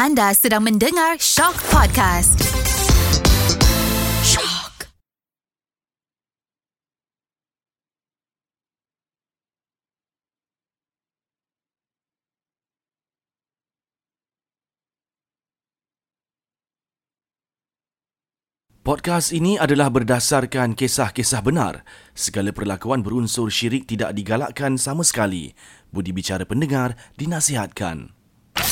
Anda sedang mendengar Shock Podcast. Shock. Podcast ini adalah berdasarkan kisah-kisah benar. Segala perlakuan berunsur syirik tidak digalakkan sama sekali. Budi bicara pendengar dinasihatkan.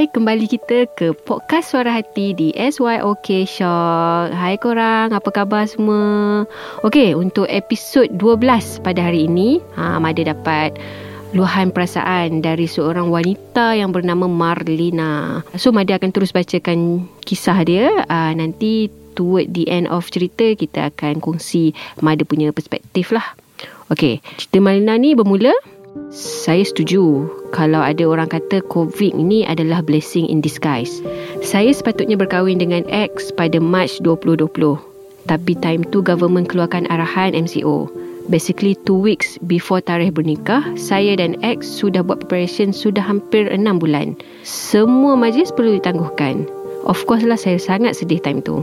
Hai, kembali kita ke podcast Suara Hati di SYOK Shock. Hai korang, apa khabar semua? Okey, untuk episod 12 pada hari ini, ha, Mada dapat luahan perasaan dari seorang wanita yang bernama Marlina. So, Mada akan terus bacakan kisah dia. Uh, nanti toward the end of cerita, kita akan kongsi Mada punya perspektif lah. Okey, cerita Marlina ni bermula saya setuju kalau ada orang kata COVID ini adalah blessing in disguise. Saya sepatutnya berkahwin dengan X pada Mac 2020. Tapi time tu government keluarkan arahan MCO. Basically two weeks before tarikh bernikah, saya dan X sudah buat preparation sudah hampir enam bulan. Semua majlis perlu ditangguhkan. Of course lah saya sangat sedih time tu.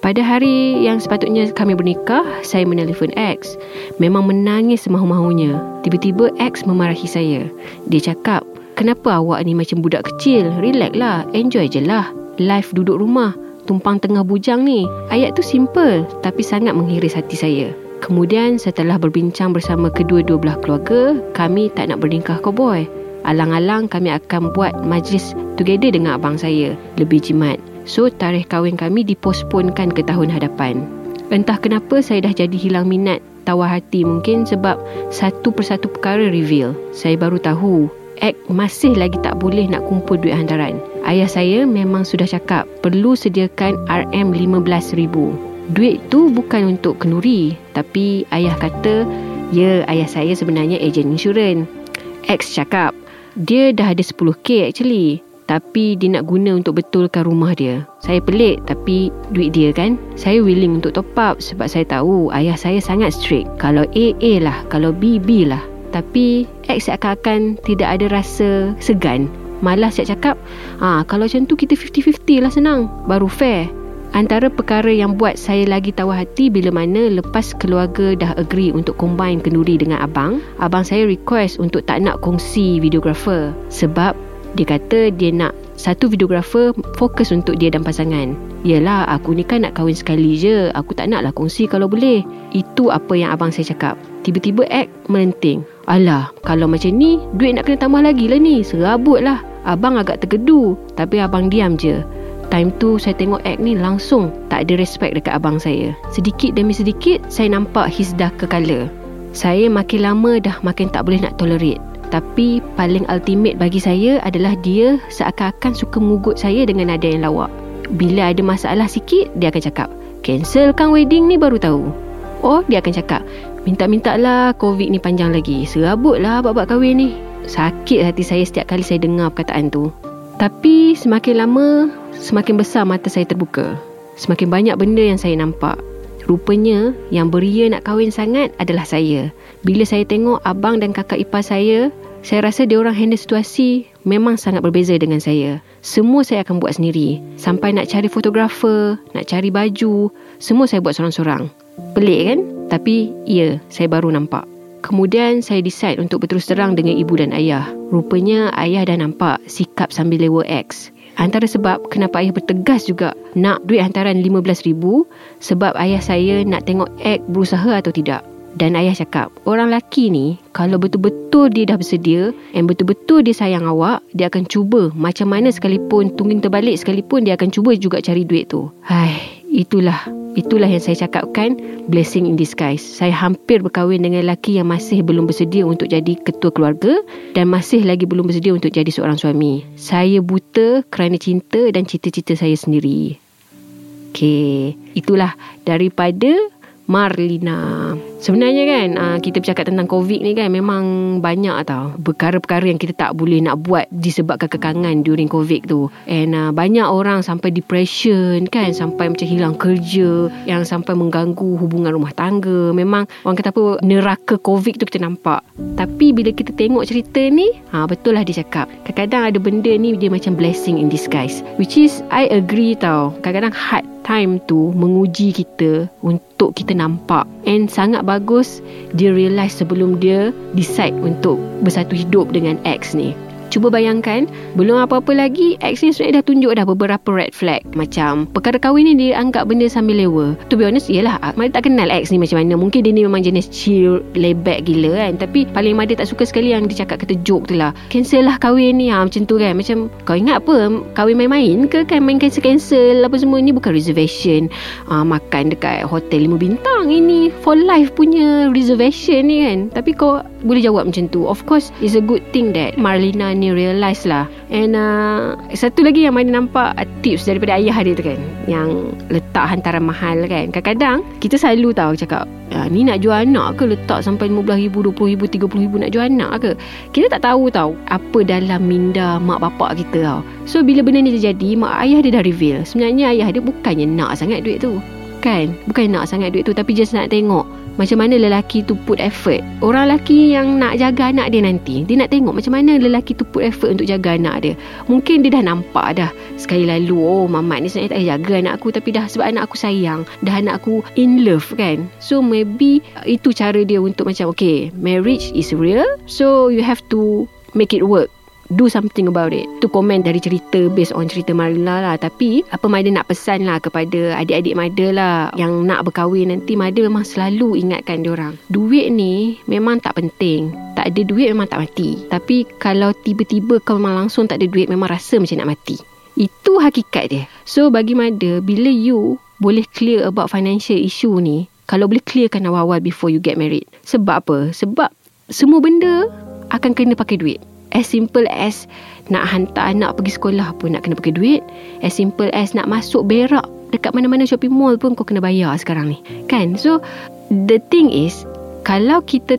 Pada hari yang sepatutnya kami bernikah, saya menelpon X. Memang menangis semahu-mahunya. Tiba-tiba X memarahi saya. Dia cakap, kenapa awak ni macam budak kecil? Relax lah, enjoy je lah. Life duduk rumah, tumpang tengah bujang ni. Ayat tu simple, tapi sangat menghiris hati saya. Kemudian setelah berbincang bersama kedua-dua belah keluarga, kami tak nak bernikah cowboy. Alang-alang kami akan buat majlis together dengan abang saya, lebih jimat. So, tarikh kahwin kami diposponkan ke tahun hadapan. Entah kenapa saya dah jadi hilang minat tawar hati mungkin sebab satu persatu perkara reveal. Saya baru tahu Ek masih lagi tak boleh nak kumpul duit hantaran. Ayah saya memang sudah cakap perlu sediakan RM15,000. Duit tu bukan untuk kenuri tapi ayah kata ya ayah saya sebenarnya ejen insurans. X cakap dia dah ada 10k actually tapi dia nak guna untuk betulkan rumah dia. Saya pelik tapi duit dia kan. Saya willing untuk top up sebab saya tahu ayah saya sangat strict. Kalau A, A lah. Kalau B, B lah. Tapi X akan-akan tidak ada rasa segan. Malah saya cakap, ah kalau macam tu kita 50-50 lah senang. Baru fair. Antara perkara yang buat saya lagi tahu hati bila mana lepas keluarga dah agree untuk combine kenduri dengan abang, abang saya request untuk tak nak kongsi videographer sebab dia kata dia nak satu videographer fokus untuk dia dan pasangan. Yelah, aku ni kan nak kahwin sekali je. Aku tak nak lah kongsi kalau boleh. Itu apa yang abang saya cakap. Tiba-tiba Ek melenting. Alah, kalau macam ni, duit nak kena tambah lagi lah ni. Serabut lah. Abang agak tergedu. Tapi abang diam je. Time tu saya tengok Ek ni langsung tak ada respect dekat abang saya. Sedikit demi sedikit, saya nampak his dah kekala. Saya makin lama dah makin tak boleh nak tolerate. Tapi paling ultimate bagi saya adalah dia seakan-akan suka mugut saya dengan nada yang lawak. Bila ada masalah sikit, dia akan cakap, cancelkan wedding ni baru tahu. Oh, dia akan cakap, minta-minta lah COVID ni panjang lagi. Serabut lah bab-bab kahwin ni. Sakit hati saya setiap kali saya dengar perkataan tu. Tapi semakin lama, semakin besar mata saya terbuka. Semakin banyak benda yang saya nampak. Rupanya yang beria nak kahwin sangat adalah saya. Bila saya tengok abang dan kakak ipar saya, saya rasa dia orang handle situasi memang sangat berbeza dengan saya. Semua saya akan buat sendiri. Sampai nak cari fotografer, nak cari baju, semua saya buat seorang-seorang. Pelik kan? Tapi ya, saya baru nampak. Kemudian saya decide untuk berterus terang dengan ibu dan ayah. Rupanya ayah dah nampak sikap sambil lewa X. Antara sebab kenapa ayah bertegas juga nak duit hantaran RM15,000 sebab ayah saya nak tengok X berusaha atau tidak. Dan ayah cakap, orang lelaki ni kalau betul-betul dia dah bersedia dan betul-betul dia sayang awak, dia akan cuba macam mana sekalipun tungging terbalik sekalipun dia akan cuba juga cari duit tu. Hai, itulah Itulah yang saya cakapkan blessing in disguise. Saya hampir berkahwin dengan lelaki yang masih belum bersedia untuk jadi ketua keluarga dan masih lagi belum bersedia untuk jadi seorang suami. Saya buta kerana cinta dan cita-cita saya sendiri. Okey, itulah daripada Marlina. Sebenarnya kan uh, kita bercakap tentang COVID ni kan memang banyak tau perkara-perkara yang kita tak boleh nak buat disebabkan kekangan during COVID tu. And uh, banyak orang sampai depression kan sampai macam hilang kerja yang sampai mengganggu hubungan rumah tangga. Memang orang kata apa neraka COVID tu kita nampak. Tapi bila kita tengok cerita ni, ha betul lah dia cakap. Kadang-kadang ada benda ni dia macam blessing in disguise. Which is I agree tau. Kadang-kadang hard time tu menguji kita untuk kita nampak. And sangat bagus dia realise sebelum dia decide untuk bersatu hidup dengan ex ni Cuba bayangkan Belum apa-apa lagi Ex ni sebenarnya dah tunjuk dah Beberapa red flag. Macam Perkara kahwin ni Dia anggap benda sambil lewa. To be honest Yelah Mada tak kenal ex ni macam mana. Mungkin dia ni memang jenis chill Layback gila kan. Tapi paling Mada tak suka sekali Yang dia cakap joke tu lah. Cancel lah kahwin ni ha, Macam tu kan. Macam Kau ingat apa? Kahwin main-main ke kan? Main cancel-cancel Apa semua ni? Bukan reservation. Ha, Makan dekat hotel 5 bintang Ini. For life punya Reservation ni kan. Tapi kau boleh jawab macam tu. Of course It's a good thing that Marlina ni realise lah. And uh, Satu lagi yang mana nampak uh, Tips daripada ayah dia tu kan Yang letak hantaran mahal kan. Kadang-kadang Kita selalu tahu cakap ya, Ni nak jual anak ke Letak sampai RM15,000 RM20,000 RM30,000 Nak jual anak ke? Kita tak tahu tahu Apa dalam minda Mak bapak kita tau. So bila benda ni terjadi Mak ayah dia dah reveal. Sebenarnya ayah dia bukannya nak sangat duit tu Kan? Bukan nak sangat duit tu Tapi just nak tengok macam mana lelaki tu put effort? Orang lelaki yang nak jaga anak dia nanti Dia nak tengok macam mana lelaki tu put effort untuk jaga anak dia. Mungkin dia dah nampak dah. Sekali lalu Oh mamat ni sebenarnya tak jaga anak aku Tapi dah sebab anak aku sayang. Dah anak aku in love kan? So maybe Itu cara dia untuk macam Okay marriage is real. So you have to Make it work do something about it. Tu komen dari cerita based on cerita Marla lah. Tapi apa Mada nak pesan lah kepada adik-adik Mada lah yang nak berkahwin nanti Mada memang selalu ingatkan orang. Duit ni memang tak penting. Tak ada duit memang tak mati. Tapi kalau tiba-tiba kau memang langsung tak ada duit memang rasa macam nak mati. Itu hakikat dia. So bagi Mada bila you boleh clear about financial issue ni kalau boleh clearkan awal-awal before you get married. Sebab apa? Sebab semua benda akan kena pakai duit. As simple as nak hantar anak pergi sekolah pun nak kena pakai duit. As simple as nak masuk berak dekat mana-mana shopping mall pun kau kena bayar sekarang ni. Kan? So, the thing is, kalau kita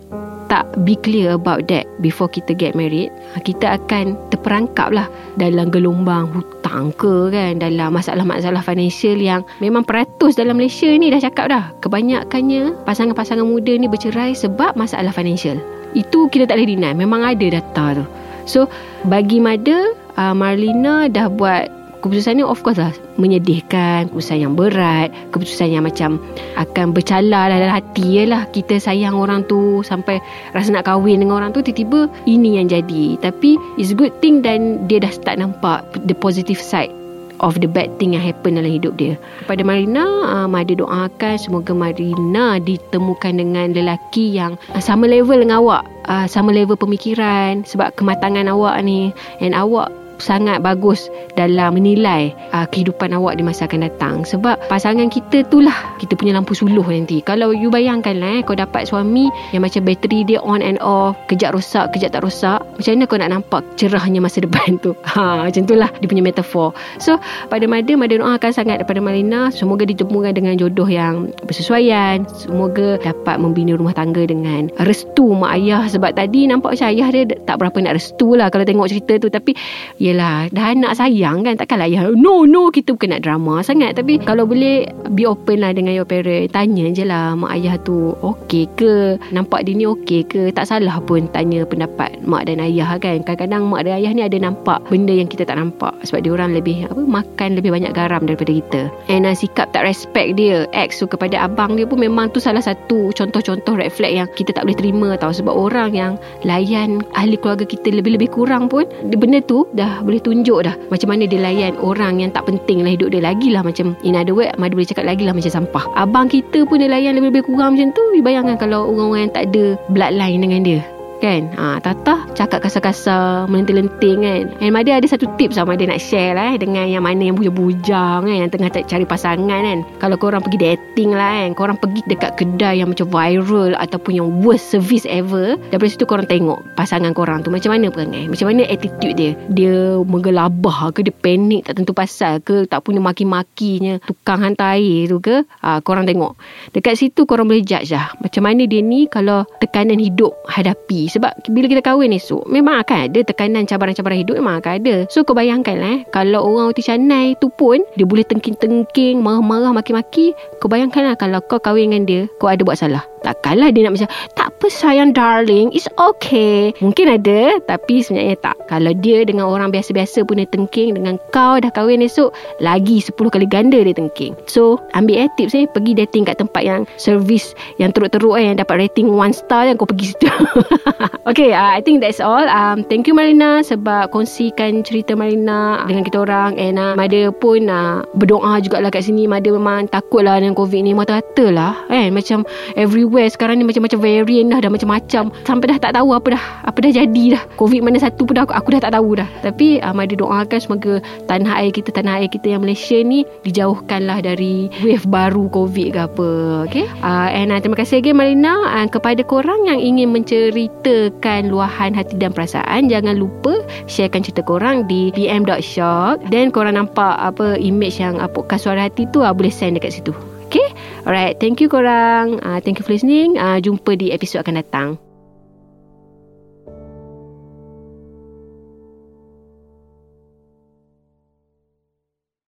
tak be clear about that before kita get married, kita akan terperangkap lah dalam gelombang hutang ke kan, dalam masalah-masalah financial yang memang peratus dalam Malaysia ni dah cakap dah. Kebanyakannya pasangan-pasangan muda ni bercerai sebab masalah financial. Itu kita tak boleh deny. Memang ada data tu. So bagi Mada uh, Marlina dah buat keputusan ni of course lah menyedihkan keputusan yang berat keputusan yang macam akan bercala dalam hati. Lah kita sayang orang tu sampai rasa nak kahwin dengan orang tu tiba-tiba ini yang jadi. Tapi it's good thing dan dia dah start nampak the positive side of the bad thing yang happen dalam hidup dia. Pada Marina, uh, Mada doakan semoga Marina ditemukan dengan lelaki yang uh, sama level dengan awak. Uh, sama level pemikiran sebab kematangan awak ni and awak sangat bagus dalam menilai uh, kehidupan awak di masa akan datang. Sebab pasangan kita tu lah kita punya lampu suluh nanti. Kalau you bayangkan eh, kau dapat suami yang macam bateri dia on and off kejap rosak kejap tak rosak macam mana kau nak nampak cerahnya masa depan tu? Ha, macam tu lah dia punya metafor. So pada Mada Mada doakan sangat daripada Malina. Semoga ditemukan dengan jodoh yang bersesuaian. Semoga dapat membina rumah tangga dengan restu mak ayah. Sebab tadi nampak macam ayah dia tak berapa nak restu lah kalau tengok cerita tu. Tapi ya Yelah Dah anak sayang kan Takkanlah ayah. No no Kita bukan nak drama sangat. Tapi kalau boleh Be open lah dengan your parent. Tanya je lah Mak ayah tu Okay ke? Nampak dia ni okay ke? Tak salah pun Tanya pendapat Mak dan ayah kan. Kadang-kadang mak dan ayah ni Ada nampak Benda yang kita tak nampak. Sebab dia orang lebih apa Makan lebih banyak garam Daripada kita. And uh, sikap tak respect dia Ex tu kepada abang dia pun Memang tu salah satu Contoh-contoh red flag Yang kita tak boleh terima tau. Sebab orang yang Layan ahli keluarga kita Lebih-lebih kurang pun Benda tu Dah boleh tunjuk dah macam mana dia layan orang yang tak penting lah hidup dia lagi lah macam in other word Mada boleh cakap lagi lah macam sampah. Abang kita pun dia layan lebih-lebih kurang macam tu. Bayangkan kalau orang-orang yang tak ada bloodline dengan dia kan? Ha, Tata cakap kasar-kasar Melenting-lenting kan? And Mada ada satu tips lah Mada nak share lah eh, Dengan yang mana yang bujang-bujang kan? Yang tengah cari pasangan kan? Kalau korang pergi dating lah kan? Korang pergi dekat kedai yang macam viral Ataupun yang worst service ever Daripada situ korang tengok Pasangan korang tu Macam mana perangai Macam mana attitude dia? Dia menggelabah ke? Dia panik tak tentu pasal ke? Tak punya maki-makinya? Tukang hantar air tu ke? Ha, Korang tengok. Dekat situ korang boleh judge lah Macam mana dia ni Kalau tekanan hidup hadapi Sebab bila kita kahwin esok Memang akan ada tekanan cabaran-cabaran hidup Memang akan ada. So kau bayangkan eh, Kalau orang uti canai tu pun Dia boleh tengking-tengking Marah-marah maki-maki Kau bayangkan lah Kalau kau kahwin dengan dia Kau ada buat salah Takkanlah dia nak macam Tak apa sayang darling It's okay. Mungkin ada Tapi sebenarnya tak. Kalau dia dengan orang biasa-biasa pun dia tengking Dengan kau dah kahwin esok Lagi 10 kali ganda dia tengking. So ambil eh tips ni Pergi dating kat tempat yang Service Yang teruk-teruk eh Yang dapat rating 1 star Yang kau pergi situ. Okay uh, I think that's all. Um, Thank you Marina Sebab kongsikan cerita Marina Dengan kita orang. And uh, Mada pun uh, Berdoa jugalah kat sini. Mada memang takut lah Dengan COVID ni. Mata-mata lah eh, Macam Every everywhere. Sekarang ni macam-macam variant dah dah macam-macam. Sampai dah tak tahu apa dah apa dah jadi dah. Covid mana satu pun dah aku, aku dah tak tahu dah. Tapi um, ada doakan semoga tanah air kita tanah air kita yang Malaysia ni dijauhkanlah dari wave baru covid ke apa okay uh, and uh, terima kasih lagi Marina uh, kepada korang yang ingin menceritakan luahan hati dan perasaan. Jangan lupa sharekan cerita korang di bm.shock dan korang nampak apa image yang uh, podcast suara hati tu uh, boleh send dekat situ Alright Thank you korang. Uh, Thank you for listening. Uh, Jumpa di episod akan datang